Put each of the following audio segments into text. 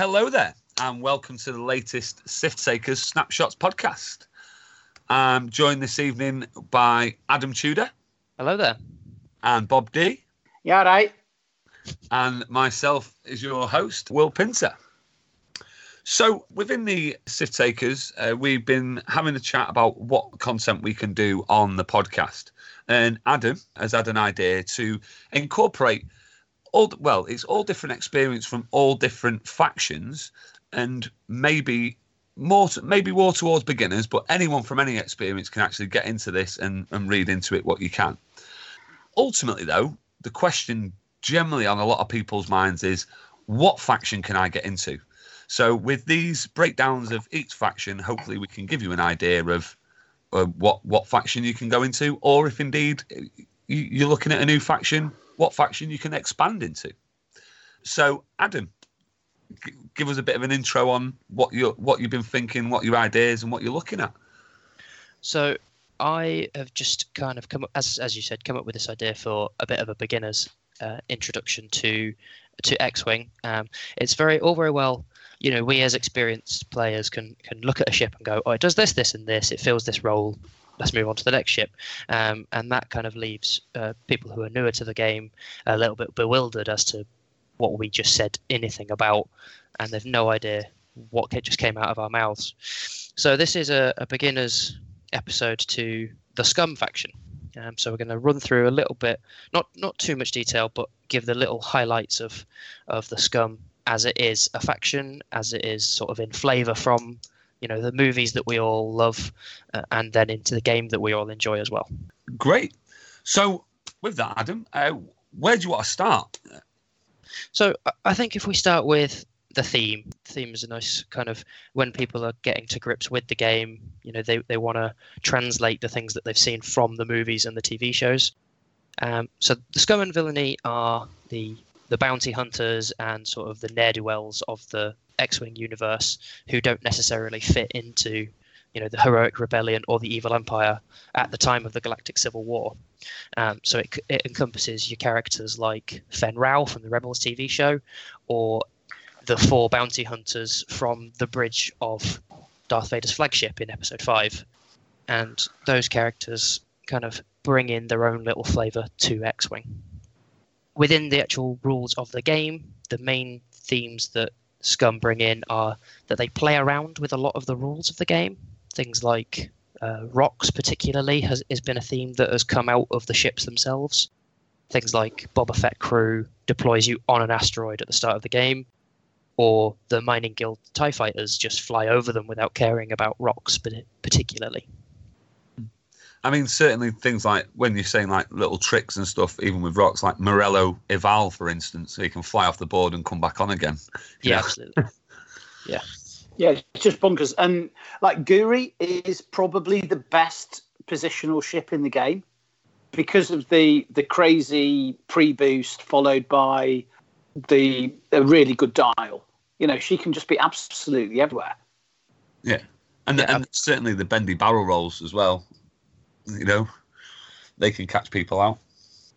Hello there, and welcome to the latest Sith Takers Snapshots podcast. I'm joined this evening by Adam Tudor Hello there. and Bob D, Yeah, right. and myself is your host, Will Pinter. So, within the Sith Takers, uh, we've been having a chat about what content we can do on the podcast. And Adam has had an idea to incorporate all, well, it's all different experience from all different factions, and maybe more, to, maybe more towards beginners, but anyone from any experience can actually get into this and, and read into it what you can. Ultimately, though, the question generally on a lot of people's minds is what faction can I get into? So, with these breakdowns of each faction, hopefully we can give you an idea of uh, what what faction you can go into, or if indeed you, you're looking at a new faction, what faction you can expand into. So, Adam, g- give us a bit of an intro on what you what you've been thinking, what your ideas, and what you're looking at. So I have just kind of come up, as as you said, come up with this idea for a bit of a beginner's uh, introduction to to X-wing. Um, it's very all very well. You know, we as experienced players can can look at a ship and go, "Oh, it does this, this, and this. It fills this role. Let's move on to the next ship." Um, and that kind of leaves uh, people who are newer to the game a little bit bewildered as to what we just said anything about, and they've no idea what just came out of our mouths. So this is a, a beginner's episode to the Scum faction. Um, so we're going to run through a little bit, not not too much detail, but give the little highlights of of the Scum as it is a faction, as it is sort of in flavour from you know the movies that we all love, uh, and then into the game that we all enjoy as well. Great. So, with that, Adam, uh, where do you want to start? So I- think if we start with the theme, theme is a nice kind of when people are getting to grips with the game, you know, they, they want to translate the things that they've seen from the movies and the TV shows. Um, so the scum and villainy are the the bounty hunters and sort of the ne'er do wells of the X-wing universe who don't necessarily fit into you know the heroic rebellion or the evil empire at the time of the galactic civil war um, so it, it encompasses your characters like Fenn Rau from the Rebels TV show, or the four bounty hunters from the bridge of Darth Vader's flagship in Episode Five, and those characters kind of bring in their own little flavour to X-wing. Within the actual rules of the game, the main themes that Scum bring in are that they play around with a lot of the rules of the game. Things like uh, rocks, particularly, has, has been a theme that has come out of the ships themselves. Things like Boba Fett crew deploys you on an asteroid at the start of the game, or the Mining Guild TIE fighters just fly over them without caring about rocks, particularly. I mean, certainly things like when you're saying like little tricks and stuff, even with rocks, like Moralo Eval, for instance, so you can fly off the board and come back on again. Yeah, Yeah. absolutely. Yeah. Yeah, it's just bonkers. And like Guri is probably the best positional ship in the game because of the the crazy pre boost followed by the a really good dial. You know, she can just be absolutely everywhere. Yeah, and Yeah. and certainly the bendy barrel rolls as well. You know, they can catch people out.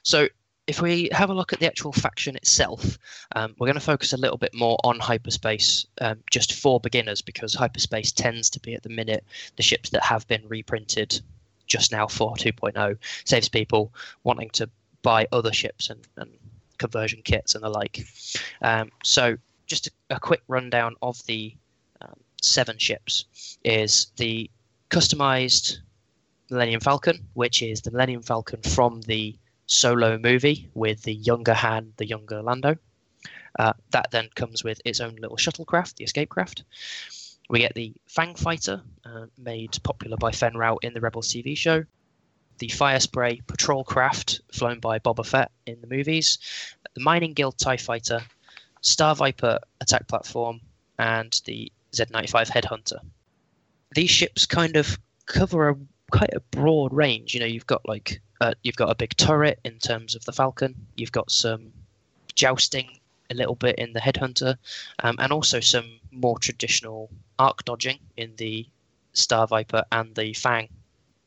So, if we have a look at the actual faction itself, um, we're going to focus a little bit more on hyperspace, um, just for beginners, because hyperspace tends to be at the minute the ships that have been reprinted just now for 2.0 saves people wanting to buy other ships and, and conversion kits and the like. Um, so, just a, a quick rundown of the um, seven ships is the customized Millennium Falcon, which is the Millennium Falcon from the solo movie with the younger Han, the younger Lando. Uh, that then comes with its own little shuttlecraft, the escape craft. We get the Fang Fighter, uh, made popular by Fenn Rau in the Rebels TV show. The Fire Spray patrol craft, flown by Boba Fett in the movies. The Mining Guild TIE Fighter, Star Viper attack platform, and the Z95 Headhunter. These ships kind of cover a quite a broad range. You know, you've got like uh, you've got a big turret in terms of the Falcon. You've got some jousting a little bit in the Headhunter, um, and also some more traditional arc dodging in the Star Viper and the Fang.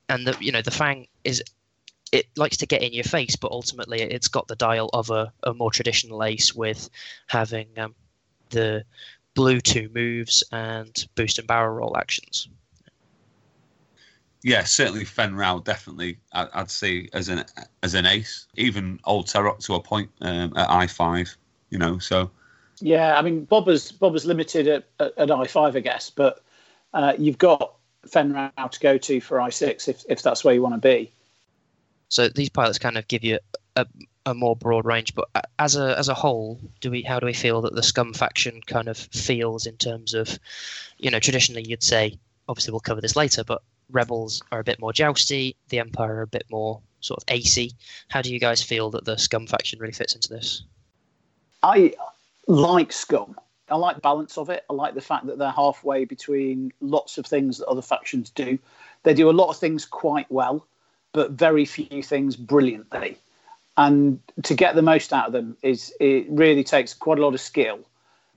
And the you know the Fang is it likes to get in your face, but ultimately it's got the dial of a, a more traditional ace with having um, the blue two moves and boost and barrel roll actions. Yeah, certainly Fenn Rau definitely I, I'd say as an as an ace, even old Teroch to a point um, at I five, you know. So Yeah, I mean Bobber's Bobber's limited at, at, at I five, I guess, but uh, you've got Fenn Rau to go to for I six if if that's where you want to be. So these pilots kind of give you a, a more broad range. But as a as a whole, do we how do we feel that the Scum faction kind of feels in terms of, you know, traditionally you'd say obviously we'll cover this later, but rebels are a bit more jousty, the Empire are a bit more sort of AC. How do you guys feel that the Scum faction really fits into this? I like Scum. I like balance of it. I like the fact that they're halfway between lots of things that other factions do. They do a lot of things quite well, but very few things brilliantly. And to get the most out of them is it really takes quite a lot of skill.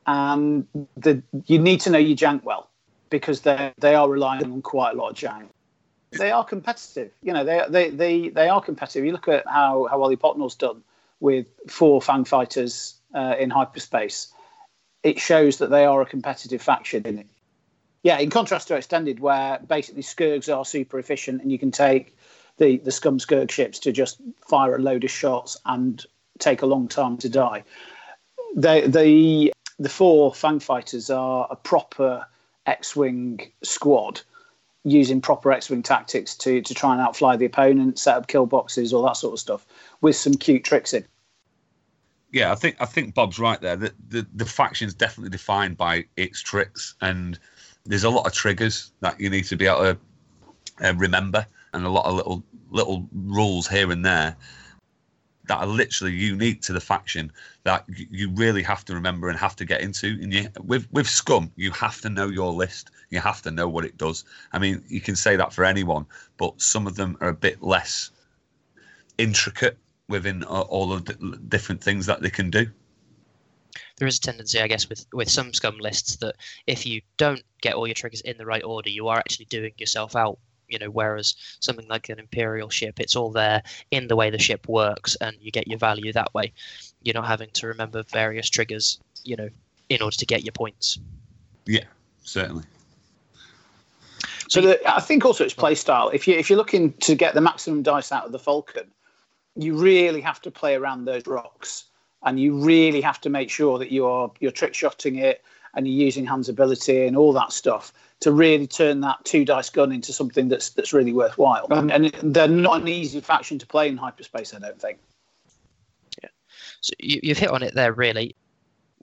And the you need to know your jank well because they they are relying on quite a lot of jank. They are competitive. You know, they they they, they are competitive. You look at how how Ollie Potnell's done with four Fang fighters uh, in hyperspace. It shows that they are a competitive faction in it. Yeah, in contrast to Extended, where basically Scurrgs are super efficient and you can take the, the Scum Scurrg ships to just fire a load of shots and take a long time to die. The, the, the four Fang fighters are a proper X Wing squad using proper X Wing tactics to, to try and outfly the opponent, set up kill boxes, all that sort of stuff, with some cute tricks in. yeah, I think I think Bob's right there. The the, the faction's definitely defined by its tricks, and there's a lot of triggers that you need to be able to uh, remember, and a lot of little little rules here and there that are literally unique to the faction that you really have to remember and have to get into. And you, with with Scum, you have to know your list. You have to know what it does. I mean, you can say that for anyone, but some of them are a bit less intricate within uh, all of the different things that they can do. there is a tendency, I guess, with with some scum lists that if you don't get all your triggers in the right order, you are actually doing yourself out. You know, whereas something like an imperial ship, it's all there in the way the ship works, and you get your value that way. You're not having to remember various triggers, you know, in order to get your points. Yeah, certainly. So the, uh, I think also it's play style. If you if you're looking to get the maximum dice out of the Falcon, you really have to play around those rocks, and you really have to make sure that you're you're trick shotting it and you're using hands ability and all that stuff to really turn that two dice gun into something that's that's really worthwhile. Um, and, and they're not an easy faction to play in hyperspace. I don't think. Yeah, so you, you've hit on it there, really.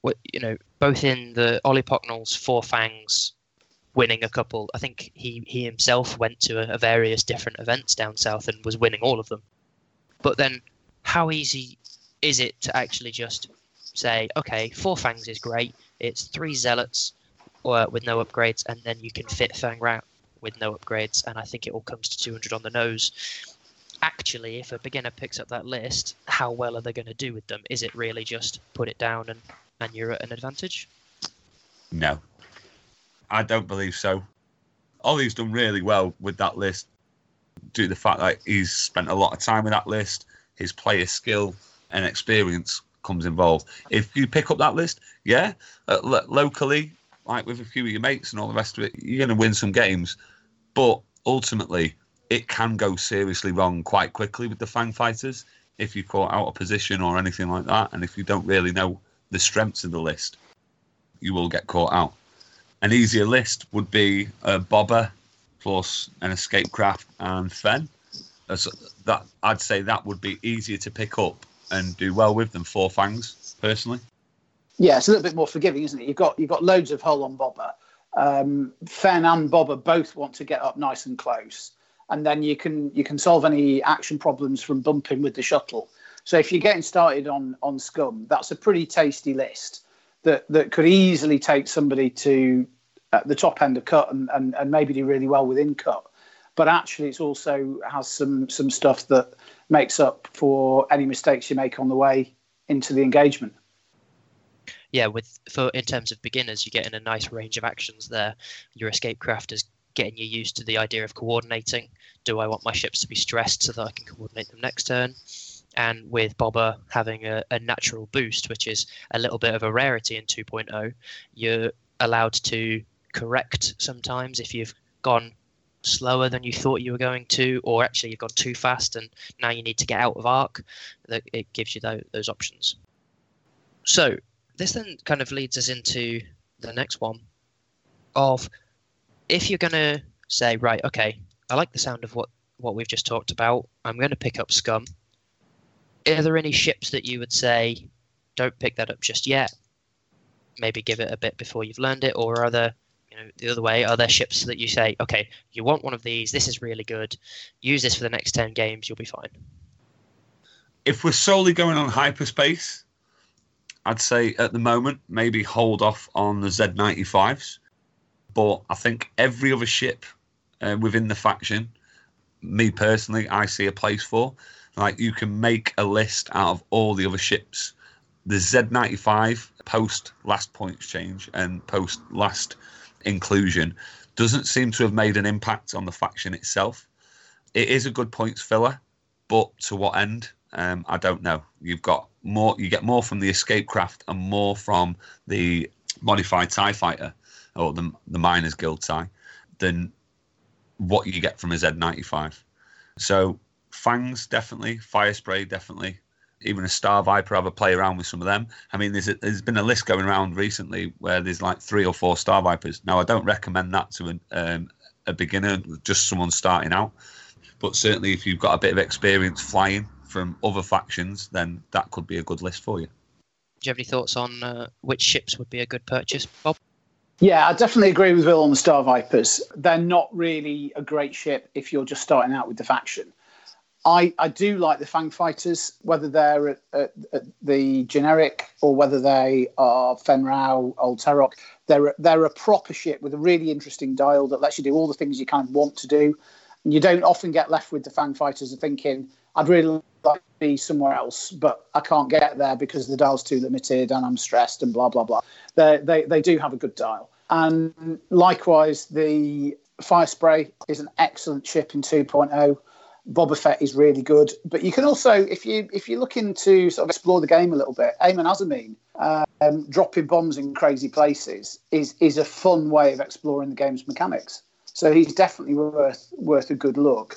What you know, both in the Ollie Pocknell's Four Fangs winning a couple. I think he he himself went to a, a various different events down south and was winning all of them. But then, how easy is it to actually just say, okay, Four Fangs is great. It's three zealots uh, with no upgrades, and then you can fit Fenn Rau with no upgrades, and I think it all comes to 200 on the nose. Actually, if a beginner picks up that list, how well are they going to do with them? Is it really just put it down and, and you're at an advantage? No, I don't believe so. Ollie's done really well with that list due to the fact that he's spent a lot of time with that list. His player skill and experience comes involved. If you pick up that list, yeah, uh, lo- locally, like with a few of your mates and all the rest of it, you're going to win some games. But ultimately, it can go seriously wrong quite quickly with the Fang fighters if you're caught out of position or anything like that. And if you don't really know the strengths of the list, you will get caught out. An easier list would be a Bobber plus an Escape Craft and Fenn. That I'd say that would be easier to pick up and do well with than Four Fangs, personally. Yeah, it's a little bit more forgiving, isn't it? You've got you've got loads of hole on Bobber. Um, Fenn and Bobber both want to get up nice and close, and then you can you can solve any action problems from bumping with the shuttle. So if you're getting started on on Scum, that's a pretty tasty list that that could easily take somebody to at the top end of cut and, and, and maybe do really well within cut. But actually, it's also has some some stuff that makes up for any mistakes you make on the way into the engagement. Yeah, with for in terms of beginners, you're getting a nice range of actions there. Your escape craft is getting you used to the idea of coordinating. Do I want my ships to be stressed so that I can coordinate them next turn? And with Bobber having a, a natural boost, which is a little bit of a rarity in 2.0, you're allowed to correct sometimes if you've gone slower than you thought you were going to, or actually you've gone too fast and now you need to get out of arc. That it gives you those, those options. So this then kind of leads us into the next one of if you're going to say, right, okay, I like the sound of what what we've just talked about. I'm going to pick up Scum. Are there any ships that you would say don't pick that up just yet? Maybe give it a bit before you've learned it, or are there you know the other way are there ships that you say okay you want one of these this is really good use this for the next 10 games you'll be fine if we're solely going on hyperspace i'd say at the moment maybe hold off on the z95s but i think every other ship uh, within the faction me personally i see a place for. Like you can make a list out of all the other ships. The z95 post last points change and post last inclusion doesn't seem to have made an impact on the faction itself. It is a good points filler, but to what end? Um, I don't know. You've got more. You get more from the escape craft and more from the modified Tie Fighter or the the Miners Guild Tie than what you get from a Z95. So fangs definitely, fire spray definitely, even a Star Viper, have a play around with some of them. I mean, there's a, there's been a list going around recently where there's like three or four Star Vipers. Now, I don't recommend that to an, um, a beginner, just someone starting out. But certainly, if you've got a bit of experience flying from other factions, then that could be a good list for you. Do you have any thoughts on uh, which ships would be a good purchase, Bob? Yeah, I definitely agree with Will on the Star Vipers. They're not really a great ship if you're just starting out with the faction. I, I do like the Fang Fighters, whether they're at, at, at the generic or whether they are Fenn Rau, Old Teroch. They're, they're a proper ship with a really interesting dial that lets you do all the things you kind of want to do. And you don't often get left with the Fang Fighters of thinking, I'd really like to be somewhere else, but I can't get there because the dial's too limited and I'm stressed and blah, blah, blah. They, they, they do have a good dial. And likewise, the Fire Spray is an excellent ship in 2.0 Boba Fett is really good. But you can also, if you if you're looking to sort of explore the game a little bit, Emon Azzameen um, dropping bombs in crazy places is is a fun way of exploring the game's mechanics. So he's definitely worth worth a good look.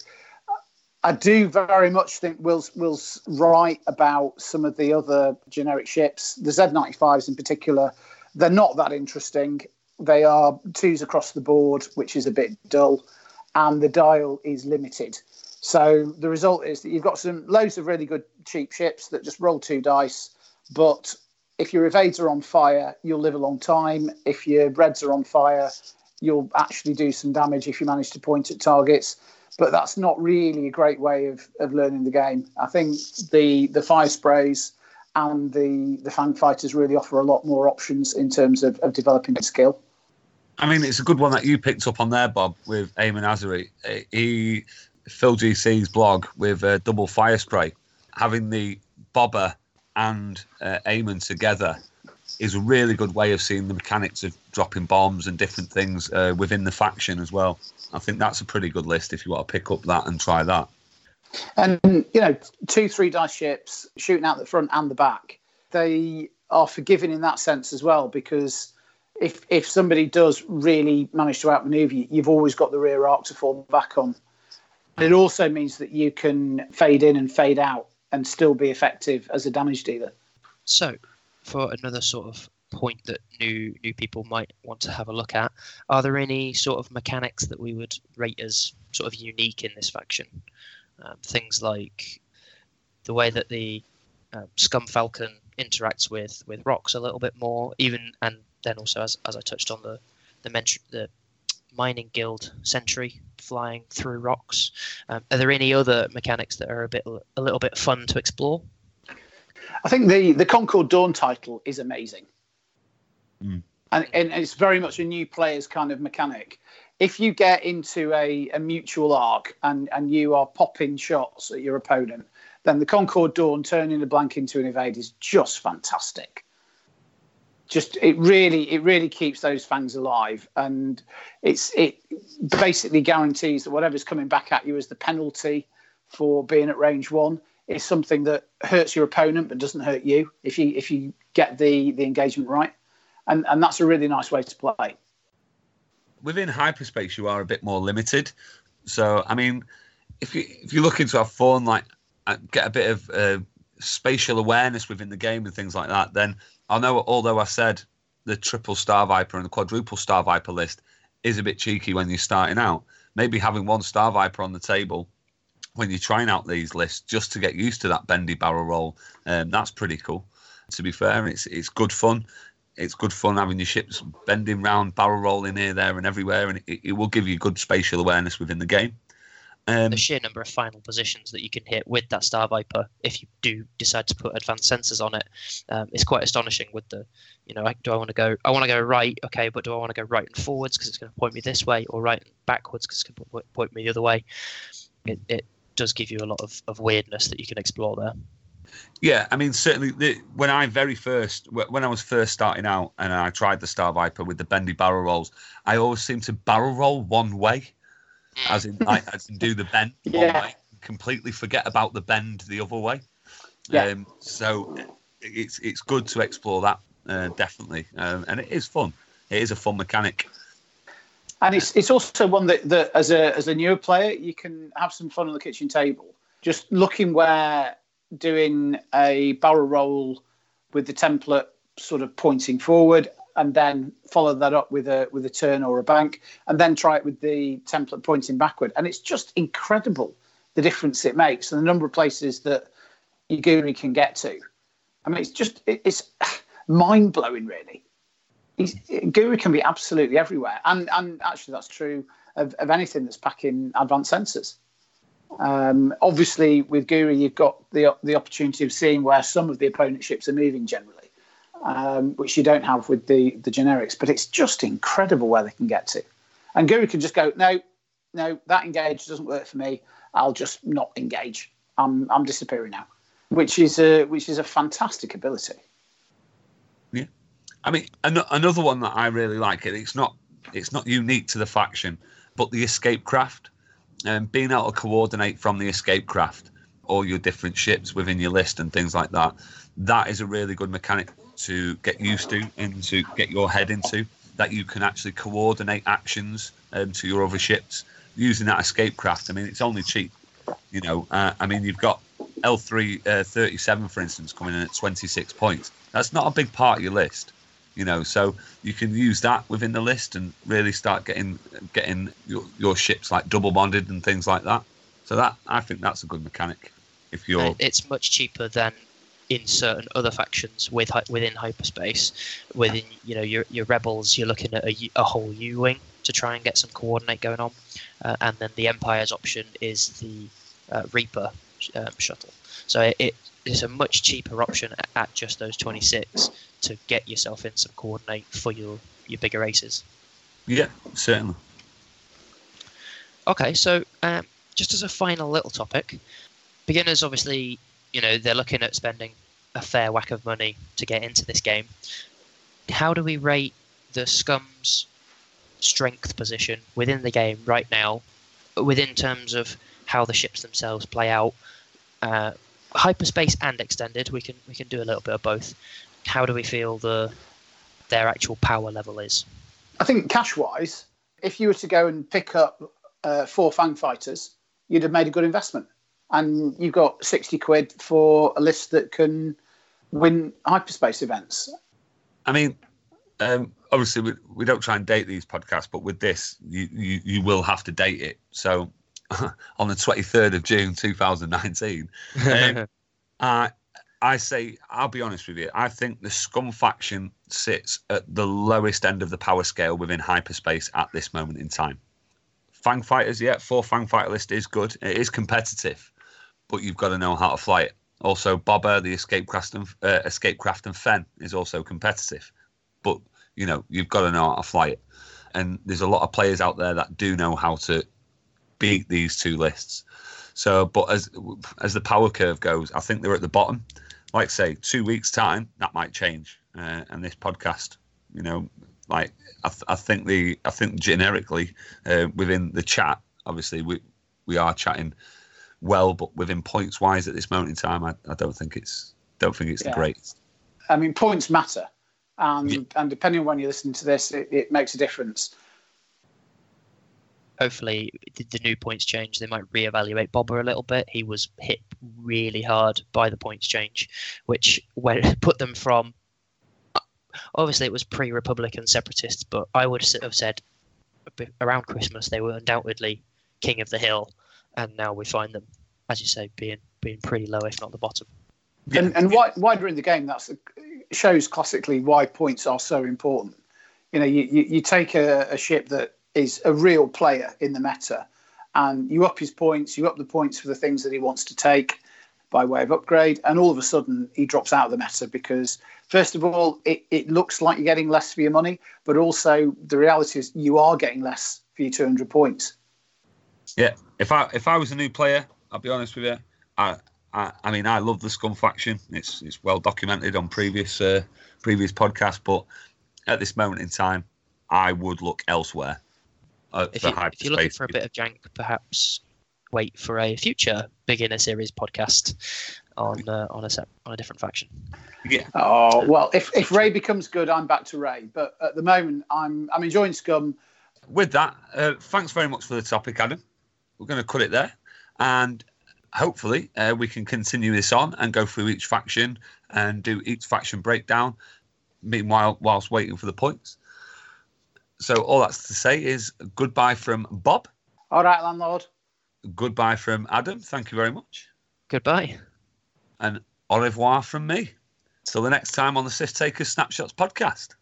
I do very much think Will's Will's right about some of the other generic ships, the Z95s in particular. They're not that interesting. They are twos across the board, which is a bit dull, and the dial is limited. So the result is that you've got some loads of really good cheap ships that just roll two dice. But if your evades are on fire, you'll live a long time. If your reds are on fire, you'll actually do some damage if you manage to point at targets. But that's not really a great way of, of learning the game. I think the the fire sprays and the the fang fighters really offer a lot more options in terms of, of developing skill. I mean, it's a good one that you picked up on there, Bob, with Emon Azari. Uh, he Phil GC's blog with uh, double fire spray, having the bobber and uh, Emon together is a really good way of seeing the mechanics of dropping bombs and different things uh, within the faction as well. I think that's a pretty good list if you want to pick up that and try that. And you know, two three dice ships shooting out the front and the back, they are forgiving in that sense as well because if if somebody does really manage to outmaneuver you, you've always got the rear arc to fall back on. It also means that you can fade in and fade out and still be effective as a damage dealer. So, for another sort of point that new new people might want to have a look at, are there any sort of mechanics that we would rate as sort of unique in this faction? Um, things like the way that the um, Scum Falcon interacts with with rocks a little bit more, even and then also as as I touched on the the, men- the mining guild sentry flying through rocks. Um, are there any other mechanics that are a bit a little bit fun to explore? I think the the Concord Dawn title is amazing, mm. and, and it's very much a new player's kind of mechanic. If you get into a, a mutual arc and, and you are popping shots at your opponent, then the Concord Dawn turning a blank into an evade is just fantastic just it really it really keeps those fans alive and it's it basically guarantees that whatever's coming back at you as the penalty for being at range one is something that hurts your opponent but doesn't hurt you if you if you get the the engagement right and and that's a really nice way to play. Within hyperspace, you are a bit more limited. So, I mean, if you if you're looking to have fun, like uh, get a bit of uh, spatial awareness within the game and things like that, then I know. Although I said the triple star viper and the quadruple star viper list is a bit cheeky when you're starting out, maybe having one star viper on the table when you're trying out these lists just to get used to that bendy barrel roll, um, that's pretty cool. To be fair, it's it's good fun. It's good fun having your ships bending round, barrel rolling here, there, and everywhere, and it, it will give you good spatial awareness within the game. Um, the sheer number of final positions that you can hit with that Star Viper, if you do decide to put advanced sensors on it, um, is quite astonishing. With the, you know, do I want to go? I want to go right, okay, but do I want to go right and forwards because it's going to point me this way, or right and backwards because it's going to point me the other way? It, it does give you a lot of, of weirdness that you can explore there. Yeah, I mean, certainly the, when I very first, when I was first starting out and I tried the Star Viper with the bendy barrel rolls, I always seemed to barrel roll one way, as in I as in do the bend yeah. one way, completely forget about the bend the other way. Yeah. Um, so it's it's good to explore that uh, definitely, um, and it is fun. It is a fun mechanic. And it's it's also one that, that as a as a newer player you can have some fun on the kitchen table. Just looking where doing a barrel roll with the template sort of pointing forward and then follow that up with a with a turn or a bank and then try it with the template pointing backward. And it's just incredible the difference it makes and the number of places that Yuguri can get to. I mean it's just it's mind blowing really. He's, Guri can be absolutely everywhere. And and actually that's true of, of anything that's packing advanced sensors. Um, obviously, with Guri, you've got the the opportunity of seeing where some of the opponent ships are moving generally, um, which you don't have with the the generics. But it's just incredible where they can get to, and Guri can just go, no, no, that engage doesn't work for me. I'll just not engage. I'm I'm disappearing now, which is a which is a fantastic ability. Yeah, I mean, an- another one that I really like it. It's not it's not unique to the faction, but the escape craft um, being able to coordinate from the escape craft all your different ships within your list and things like that, that is a really good mechanic to get used to and to get your head into. That you can actually coordinate actions um, to your other ships using that escape craft. I mean, it's only cheap, you know. Uh, I mean, you've got L3 uh, 37, for instance, coming in at 26 points. That's not a big part of your list you know so you can use that within the list and really start getting getting your, your ships like double bonded and things like that so that i think that's a good mechanic if you're it's much cheaper than in certain other factions with within hyperspace within you know your your rebels you're looking at a, a whole u-wing to try and get some coordinate going on uh, and then the empire's option is the uh, reaper um, shuttle so it, it is a much cheaper option at just those 26 to get yourself in some coordinate for your your bigger races. Yeah, certainly. Okay, so um, just as a final little topic, beginners obviously, you know, they're looking at spending a fair whack of money to get into this game. How do we rate the scum's strength position within the game right now, within terms of how the ships themselves play out? Uh, hyperspace and extended, we can we can do a little bit of both how do we feel the their actual power level is? I think cash wise, if you were to go and pick up uh, four Fang fighters, you'd have made a good investment. And you've got 60 quid for a list that can win hyperspace events. I mean, um, obviously, we, we don't try and date these podcasts, but with this, you, you, you will have to date it. So on the 23rd of June 2019, um, uh, I say, I'll be honest with you. I think the Scum faction sits at the lowest end of the power scale within hyperspace at this moment in time. Fang fighters, yeah, four Fang fighter list is good. It is competitive, but you've got to know how to fly it. Also, Bobber, the escape craft and uh, escape craft and Fenn is also competitive, but you know you've got to know how to fly it. And there's a lot of players out there that do know how to beat these two lists. So, but as as the power curve goes, I think they're at the bottom like say two weeks time that might change uh, and this podcast you know like I, th- I think the i think generically uh, within the chat obviously we we are chatting well but within points wise at this moment in time i, I don't think it's don't think it's yeah. the greatest i mean points matter and yeah. and depending on when you listen to this, it, it makes a difference. Hopefully, the, the new points change. They might reevaluate Bobber a little bit. He was hit really hard by the points change, which put them from. Obviously, it was pre-Republican separatists, but I would have said around Christmas they were undoubtedly king of the hill, and now we find them, as you say, being being pretty low, if not the bottom. Yeah. And, and why, why during the game that shows classically why points are so important. You know, you, you, you take a, a, ship that is a real player in the meta, and you up his points, you up the points for the things that he wants to take by way of upgrade, and all of a sudden he drops out of the meta because first of all, it, it looks like you're getting less for your money, but also the reality is you are getting less for your 200 points. Yeah, if I if I was a new player, I'll be honest with you, I I, I mean I love the Scum faction. It's it's well documented on previous uh, previous podcasts, but at this moment in time, I would look elsewhere. Uh, if, you, if you're looking for a bit of jank, perhaps wait for a future beginner series podcast on uh, on a on a different faction. Yeah. Oh well, if if Ray becomes good, I'm back to Ray. But at the moment, I'm I'm enjoying Scum. With that, uh, thanks very much for the topic, Adam. We're going to cut it there, and hopefully uh, we can continue this on and go through each faction and do each faction breakdown. Meanwhile, whilst waiting for the points. So all that's to say is goodbye from Bob. All right, landlord. Goodbye from Adam. Thank you very much. Goodbye. And au revoir from me. Till the next time on the Sith Takers Snapshots podcast.